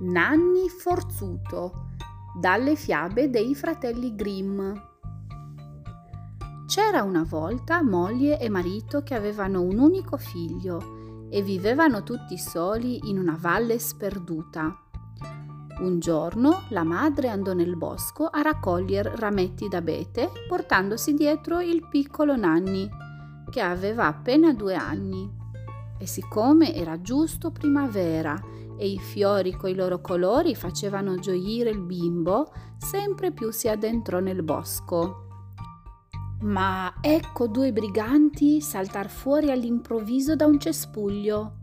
Nanni Forzuto dalle fiabe dei fratelli Grimm. C'era una volta moglie e marito che avevano un unico figlio e vivevano tutti soli in una valle sperduta. Un giorno la madre andò nel bosco a raccogliere rametti d'abete portandosi dietro il piccolo Nanni, che aveva appena due anni. E siccome era giusto primavera e i fiori coi loro colori facevano gioire il bimbo, sempre più si addentrò nel bosco. Ma ecco due briganti saltar fuori all'improvviso da un cespuglio.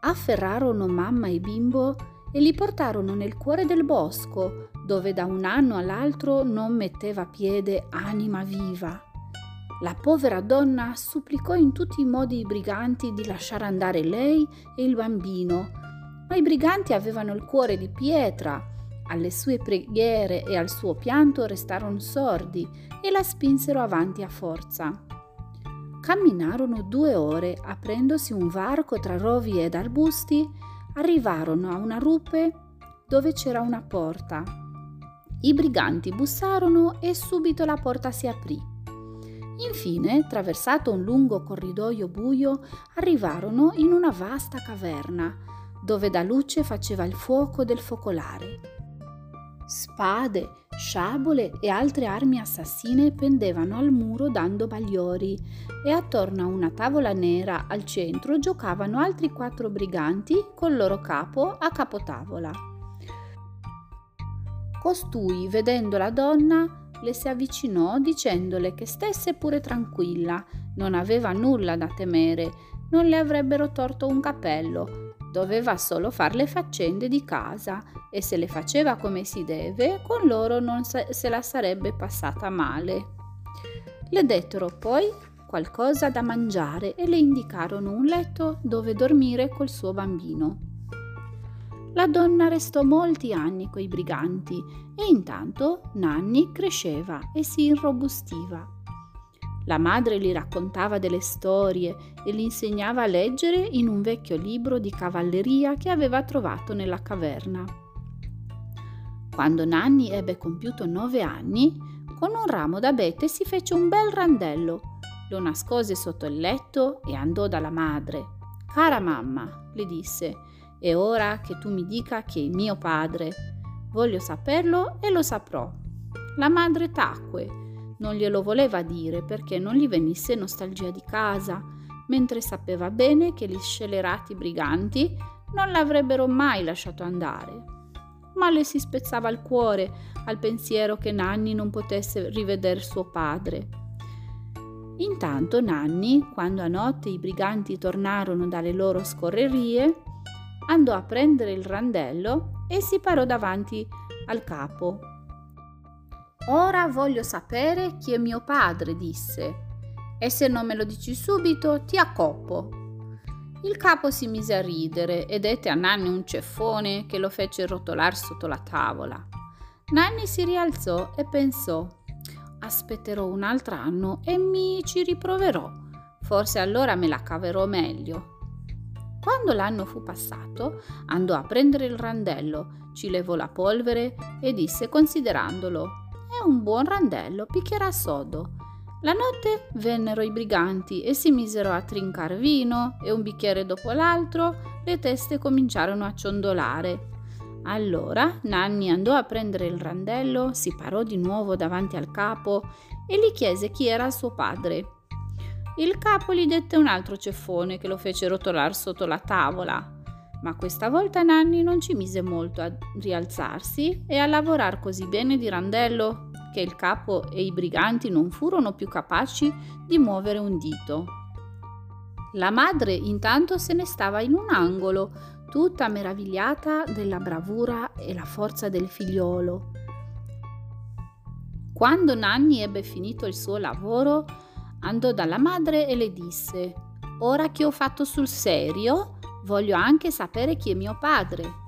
Afferrarono mamma e bimbo e li portarono nel cuore del bosco, dove da un anno all'altro non metteva piede anima viva. La povera donna supplicò in tutti i modi i briganti di lasciare andare lei e il bambino, ma i briganti avevano il cuore di pietra. Alle sue preghiere e al suo pianto restarono sordi e la spinsero avanti a forza. Camminarono due ore, aprendosi un varco tra rovi ed arbusti, arrivarono a una rupe dove c'era una porta. I briganti bussarono e subito la porta si aprì. Infine, traversato un lungo corridoio buio, arrivarono in una vasta caverna, dove da luce faceva il fuoco del focolare. Spade, sciabole e altre armi assassine pendevano al muro dando bagliori e attorno a una tavola nera al centro giocavano altri quattro briganti col loro capo a capotavola. Costui, vedendo la donna, le si avvicinò dicendole che stesse pure tranquilla, non aveva nulla da temere, non le avrebbero torto un capello, Doveva solo fare le faccende di casa e se le faceva come si deve, con loro non se la sarebbe passata male. Le dettero poi qualcosa da mangiare e le indicarono un letto dove dormire col suo bambino. La donna restò molti anni coi briganti e intanto Nanni cresceva e si irrobustiva. La madre gli raccontava delle storie e gli insegnava a leggere in un vecchio libro di cavalleria che aveva trovato nella caverna. Quando Nanni ebbe compiuto nove anni, con un ramo d'abete si fece un bel randello, lo nascose sotto il letto e andò dalla madre. Cara mamma, le disse, è ora che tu mi dica chi è mio padre. Voglio saperlo e lo saprò. La madre tacque non glielo voleva dire perché non gli venisse nostalgia di casa, mentre sapeva bene che gli scelerati briganti non l'avrebbero mai lasciato andare. Ma le si spezzava il cuore al pensiero che Nanni non potesse rivedere suo padre. Intanto Nanni, quando a notte i briganti tornarono dalle loro scorrerie, andò a prendere il randello e si parò davanti al capo Ora voglio sapere chi è mio padre, disse, e se non me lo dici subito ti accoppo. Il capo si mise a ridere e dette a Nanni un ceffone che lo fece rotolare sotto la tavola. Nanni si rialzò e pensò: Aspetterò un altro anno e mi ci riproverò. Forse allora me la caverò meglio. Quando l'anno fu passato, andò a prendere il randello, ci levò la polvere e disse considerandolo è un buon randello, picchierà sodo. La notte vennero i briganti e si misero a trincar vino e un bicchiere dopo l'altro le teste cominciarono a ciondolare. Allora Nanni andò a prendere il randello, si parò di nuovo davanti al capo e gli chiese chi era suo padre. Il capo gli dette un altro ceffone che lo fece rotolare sotto la tavola. Ma questa volta Nanni non ci mise molto a rialzarsi e a lavorar così bene di randello che il capo e i briganti non furono più capaci di muovere un dito. La madre intanto se ne stava in un angolo, tutta meravigliata della bravura e la forza del figliolo. Quando Nanni ebbe finito il suo lavoro, andò dalla madre e le disse: Ora che ho fatto sul serio, Voglio anche sapere chi è mio padre.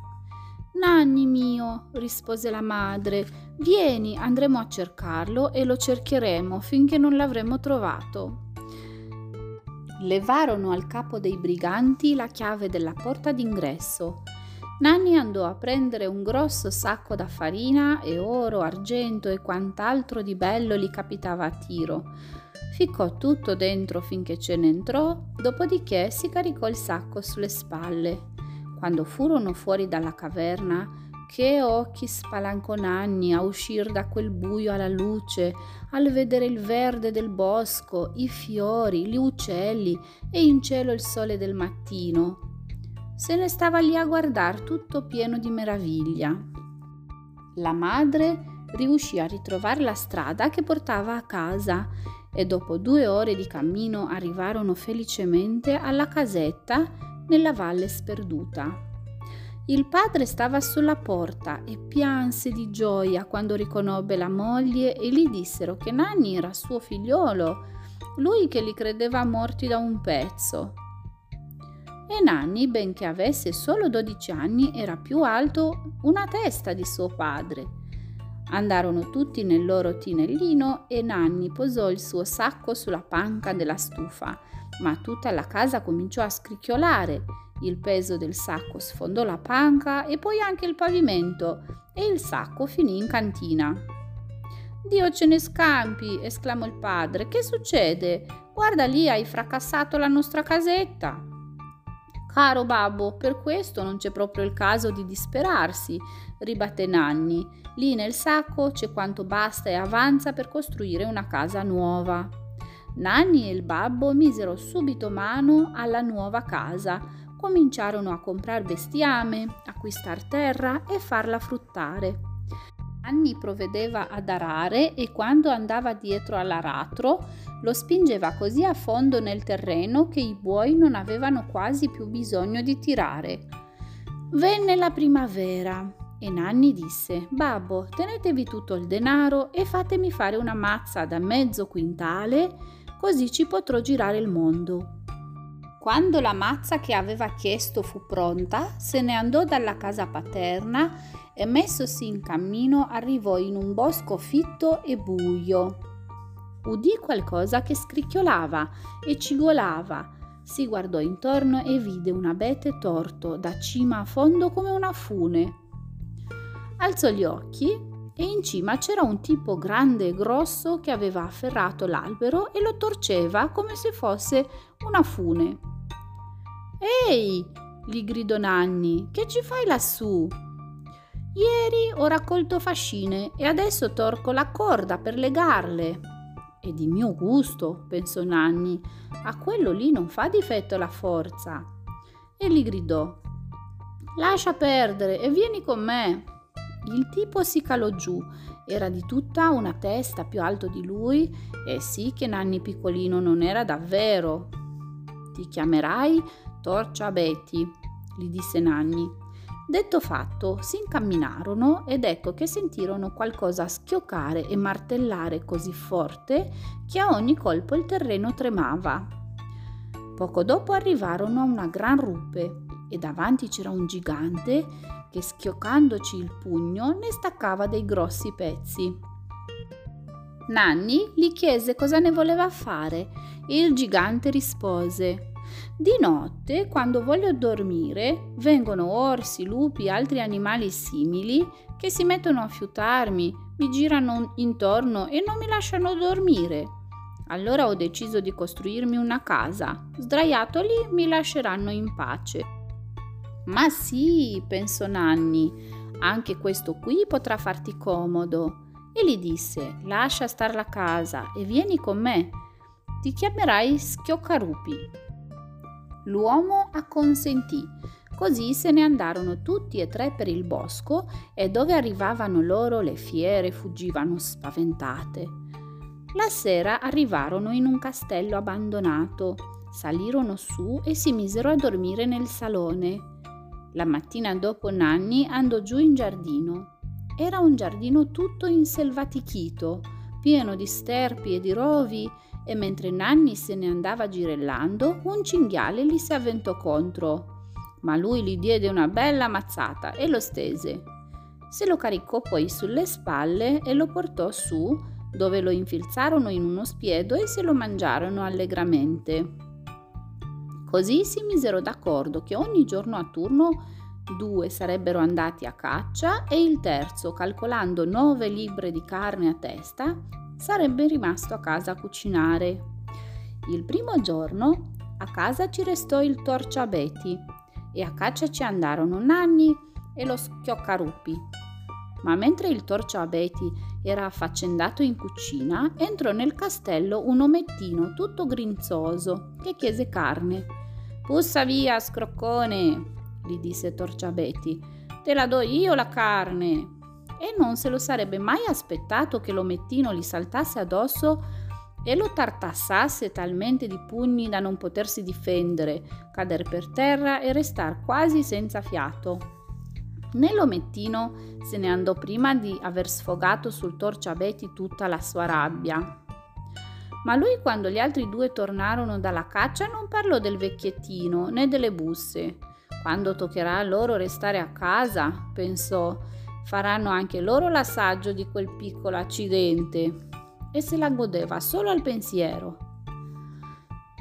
Nanni mio, rispose la madre, vieni, andremo a cercarlo e lo cercheremo finché non l'avremo trovato. Levarono al capo dei briganti la chiave della porta d'ingresso. Nanni andò a prendere un grosso sacco da farina e oro, argento e quant'altro di bello gli capitava a tiro. Ficcò tutto dentro finché ce ne entrò, dopodiché si caricò il sacco sulle spalle. Quando furono fuori dalla caverna, che occhi spalancò Nanni a uscir da quel buio alla luce, al vedere il verde del bosco, i fiori, gli uccelli e in cielo il sole del mattino se ne stava lì a guardar tutto pieno di meraviglia. La madre riuscì a ritrovare la strada che portava a casa e dopo due ore di cammino arrivarono felicemente alla casetta nella valle sperduta. Il padre stava sulla porta e pianse di gioia quando riconobbe la moglie e gli dissero che Nanni era suo figliolo, lui che li credeva morti da un pezzo e Nanni, benché avesse solo 12 anni, era più alto una testa di suo padre. Andarono tutti nel loro tinellino e Nanni posò il suo sacco sulla panca della stufa, ma tutta la casa cominciò a scricchiolare. Il peso del sacco sfondò la panca e poi anche il pavimento e il sacco finì in cantina. Dio ce ne scampi, esclamò il padre. Che succede? Guarda lì, hai fracassato la nostra casetta. Caro babbo, per questo non c'è proprio il caso di disperarsi, ribatté Nanni. Lì nel sacco c'è quanto basta e avanza per costruire una casa nuova. Nanni e il babbo misero subito mano alla nuova casa. Cominciarono a comprare bestiame, acquistar terra e farla fruttare. Nanni provvedeva ad arare e quando andava dietro all'aratro lo spingeva così a fondo nel terreno che i buoi non avevano quasi più bisogno di tirare. Venne la primavera e Nanni disse: Babbo, tenetevi tutto il denaro e fatemi fare una mazza da mezzo quintale, così ci potrò girare il mondo. Quando la mazza che aveva chiesto fu pronta, se ne andò dalla casa paterna e messosi in cammino arrivò in un bosco fitto e buio. Udì qualcosa che scricchiolava e cigolava. Si guardò intorno e vide un abete torto da cima a fondo come una fune. Alzò gli occhi e in cima c'era un tipo grande e grosso che aveva afferrato l'albero e lo torceva come se fosse una fune. Ehi! gli gridò Nanni, che ci fai lassù? Ieri ho raccolto fascine e adesso torco la corda per legarle. È di mio gusto, pensò Nanni. A quello lì non fa difetto la forza. E gli gridò: Lascia perdere e vieni con me. Il tipo si calò giù. Era di tutta una testa più alto di lui e sì che Nanni piccolino non era davvero. Ti chiamerai Torcia Betty, gli disse Nanni. Detto fatto, si incamminarono ed ecco che sentirono qualcosa schioccare e martellare così forte che a ogni colpo il terreno tremava. Poco dopo arrivarono a una gran rupe e davanti c'era un gigante che schioccandoci il pugno ne staccava dei grossi pezzi. Nanni gli chiese cosa ne voleva fare e il gigante rispose di notte, quando voglio dormire, vengono orsi, lupi e altri animali simili che si mettono a fiutarmi, mi girano intorno e non mi lasciano dormire. Allora ho deciso di costruirmi una casa. Sdraiato lì mi lasceranno in pace. Ma sì, pensò Nanni, anche questo qui potrà farti comodo. E gli disse: Lascia star la casa e vieni con me. Ti chiamerai Schioccarupi L'uomo acconsentì. Così se ne andarono tutti e tre per il bosco e dove arrivavano loro le fiere fuggivano spaventate. La sera arrivarono in un castello abbandonato, salirono su e si misero a dormire nel salone. La mattina dopo Nanni andò giù in giardino. Era un giardino tutto inselvatichito, pieno di sterpi e di rovi e mentre Nanni se ne andava girellando, un cinghiale gli si avventò contro. Ma lui gli diede una bella mazzata e lo stese. Se lo caricò poi sulle spalle e lo portò su, dove lo infilzarono in uno spiedo e se lo mangiarono allegramente. Così si misero d'accordo che ogni giorno a turno due sarebbero andati a caccia e il terzo, calcolando nove libbre di carne a testa, sarebbe rimasto a casa a cucinare. Il primo giorno a casa ci restò il torciabeti e a caccia ci andarono Nanni e lo schioccarupi. Ma mentre il torciabeti era affaccendato in cucina, entrò nel castello un omettino tutto grinzoso che chiese carne. Pussa via, scroccone, gli disse Torciabeti. Te la do io la carne. E non se lo sarebbe mai aspettato che l'omettino gli saltasse addosso e lo tartassasse talmente di pugni da non potersi difendere, cadere per terra e restar quasi senza fiato. Nell'omettino se ne andò prima di aver sfogato sul torciabeti tutta la sua rabbia. Ma lui quando gli altri due tornarono dalla caccia non parlò del vecchiettino né delle busse. Quando toccherà a loro restare a casa, pensò, faranno anche loro l'assaggio di quel piccolo accidente. E se la godeva solo al pensiero.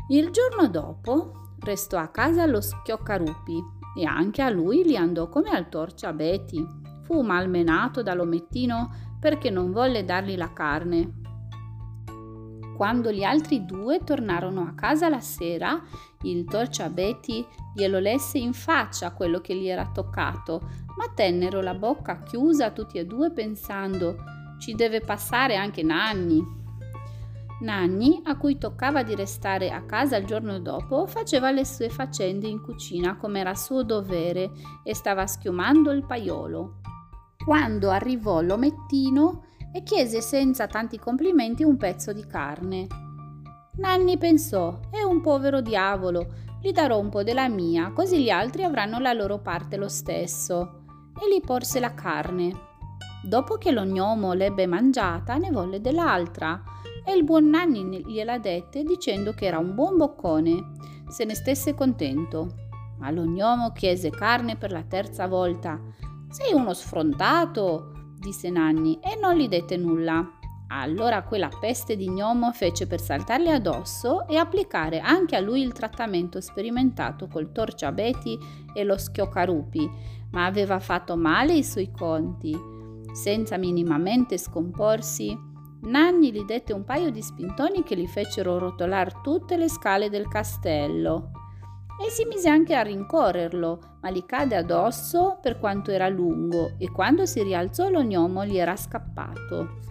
Il giorno dopo restò a casa lo schioccarupi e anche a lui gli andò come al torciabeti. Fu malmenato dall'omettino perché non volle dargli la carne quando gli altri due tornarono a casa la sera, il torciabeti glielo lesse in faccia quello che gli era toccato, ma tennero la bocca chiusa tutti e due pensando ci deve passare anche Nanni. Nanni, a cui toccava di restare a casa il giorno dopo, faceva le sue faccende in cucina come era suo dovere e stava schiumando il paiolo. Quando arrivò l'omettino, e chiese senza tanti complimenti un pezzo di carne. Nanni pensò, è un povero diavolo, gli darò un po' della mia, così gli altri avranno la loro parte lo stesso. E gli porse la carne. Dopo che lo gnomo l'ebbe mangiata, ne volle dell'altra, e il buon Nanni gliela dette dicendo che era un buon boccone, se ne stesse contento. Ma lo gnomo chiese carne per la terza volta. Sei uno sfrontato, disse Nanni e non gli dette nulla. Allora quella peste di gnomo fece per saltargli addosso e applicare anche a lui il trattamento sperimentato col torciabeti e lo schioccarupi, ma aveva fatto male i suoi conti. Senza minimamente scomporsi, Nanni gli dette un paio di spintoni che gli fecero rotolare tutte le scale del castello e si mise anche a rincorrerlo, ma gli cade addosso per quanto era lungo e quando si rialzò lo gnomo gli era scappato.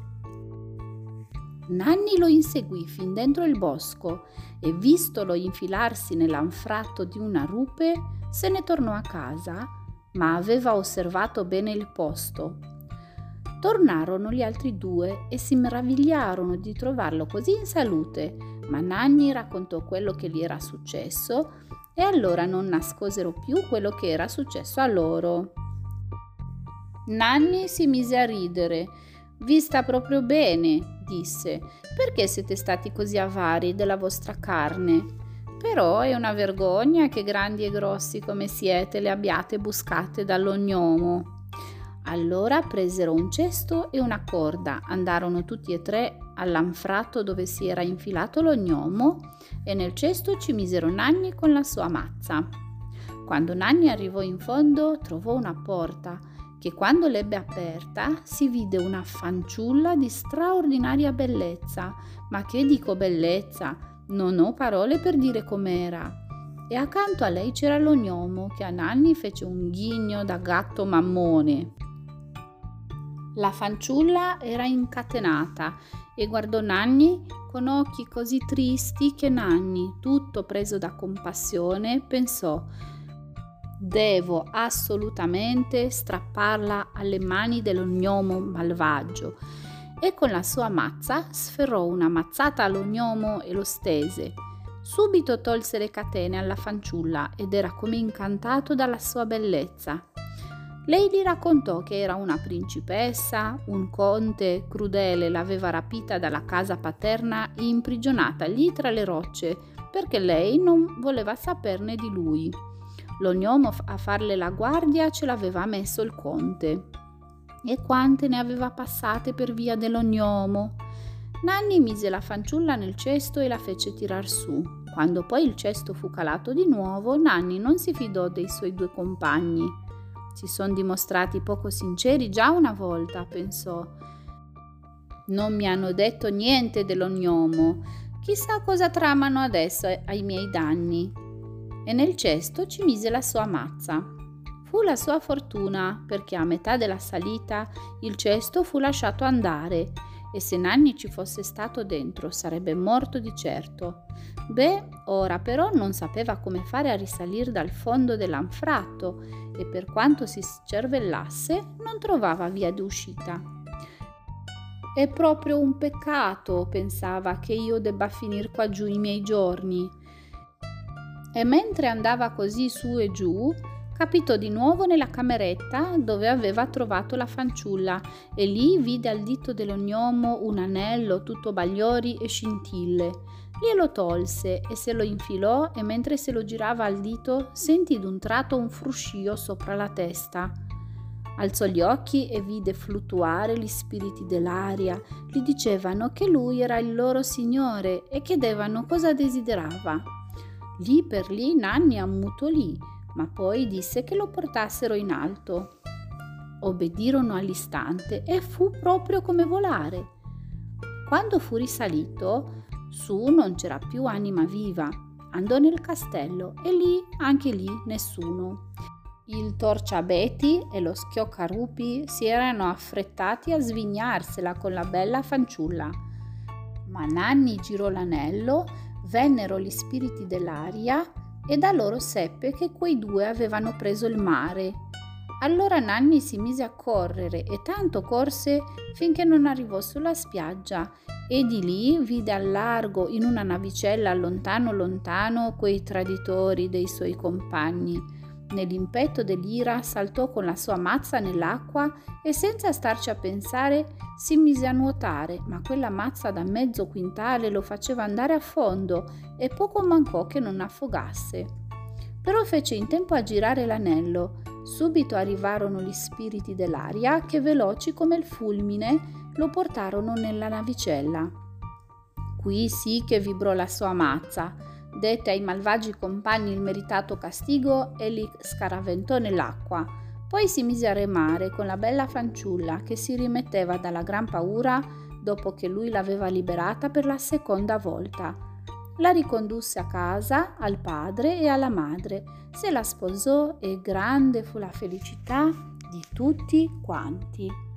Nanni lo inseguì fin dentro il bosco e vistolo infilarsi nell'anfratto di una rupe, se ne tornò a casa, ma aveva osservato bene il posto. Tornarono gli altri due e si meravigliarono di trovarlo così in salute, ma Nanni raccontò quello che gli era successo e allora non nascosero più quello che era successo a loro. Nanni si mise a ridere. Vi sta proprio bene, disse. Perché siete stati così avari della vostra carne? Però è una vergogna che grandi e grossi come siete le abbiate buscate dall'ognomo. Allora presero un cesto e una corda, andarono tutti e tre all'anfratto dove si era infilato lo gnomo e nel cesto ci misero Nanni con la sua mazza. Quando Nanni arrivò in fondo trovò una porta che quando l'ebbe aperta si vide una fanciulla di straordinaria bellezza, ma che dico bellezza, non ho parole per dire com'era. E accanto a lei c'era lo gnomo che a Nanni fece un ghigno da gatto mammone. La fanciulla era incatenata e guardò Nanni con occhi così tristi che Nanni, tutto preso da compassione, pensò Devo assolutamente strapparla alle mani dello gnomo malvagio e con la sua mazza sferrò una mazzata allo gnomo e lo stese. Subito tolse le catene alla fanciulla ed era come incantato dalla sua bellezza. Lei gli raccontò che era una principessa, un conte crudele l'aveva rapita dalla casa paterna e imprigionata lì tra le rocce perché lei non voleva saperne di lui. Lo gnomo a farle la guardia ce l'aveva messo il conte. E quante ne aveva passate per via dello gnomo. Nanni mise la fanciulla nel cesto e la fece tirar su. Quando poi il cesto fu calato di nuovo, Nanni non si fidò dei suoi due compagni Si sono dimostrati poco sinceri già una volta, pensò. Non mi hanno detto niente dell'ognomo. Chissà cosa tramano adesso ai miei danni. E nel cesto ci mise la sua mazza. Fu la sua fortuna perché a metà della salita il cesto fu lasciato andare e se Nanni ci fosse stato dentro sarebbe morto di certo. Beh, ora però non sapeva come fare a risalire dal fondo dell'anfratto e per quanto si cervellasse non trovava via d'uscita. È proprio un peccato, pensava, che io debba finire qua giù i miei giorni. E mentre andava così su e giù, capitò di nuovo nella cameretta dove aveva trovato la fanciulla e lì vide al dito dell'ognomo un anello tutto bagliori e scintille. Glielo tolse e se lo infilò e mentre se lo girava al dito sentì d'un tratto un fruscio sopra la testa. Alzò gli occhi e vide fluttuare gli spiriti dell'aria. Gli dicevano che lui era il loro signore e chiedevano cosa desiderava. Lì per lì Nanni ammutolì ma poi disse che lo portassero in alto. Obbedirono all'istante e fu proprio come volare. Quando fu risalito, su non c'era più anima viva. Andò nel castello e lì, anche lì, nessuno. Il torciabeti e lo schioccarupi si erano affrettati a svignarsela con la bella fanciulla. Ma Nanni girò l'anello, vennero gli spiriti dell'aria e da loro seppe che quei due avevano preso il mare. Allora Nanni si mise a correre e tanto corse finché non arrivò sulla spiaggia e di lì vide al largo in una navicella lontano lontano quei traditori dei suoi compagni Nell'impetto dell'ira saltò con la sua mazza nell'acqua e senza starci a pensare si mise a nuotare, ma quella mazza da mezzo quintale lo faceva andare a fondo e poco mancò che non affogasse. Però fece in tempo a girare l'anello. Subito arrivarono gli spiriti dell'aria che veloci come il fulmine lo portarono nella navicella. Qui sì che vibrò la sua mazza dette ai malvagi compagni il meritato castigo e li scaraventò nell'acqua. Poi si mise a remare con la bella fanciulla che si rimetteva dalla gran paura dopo che lui l'aveva liberata per la seconda volta. La ricondusse a casa, al padre e alla madre, se la sposò e grande fu la felicità di tutti quanti.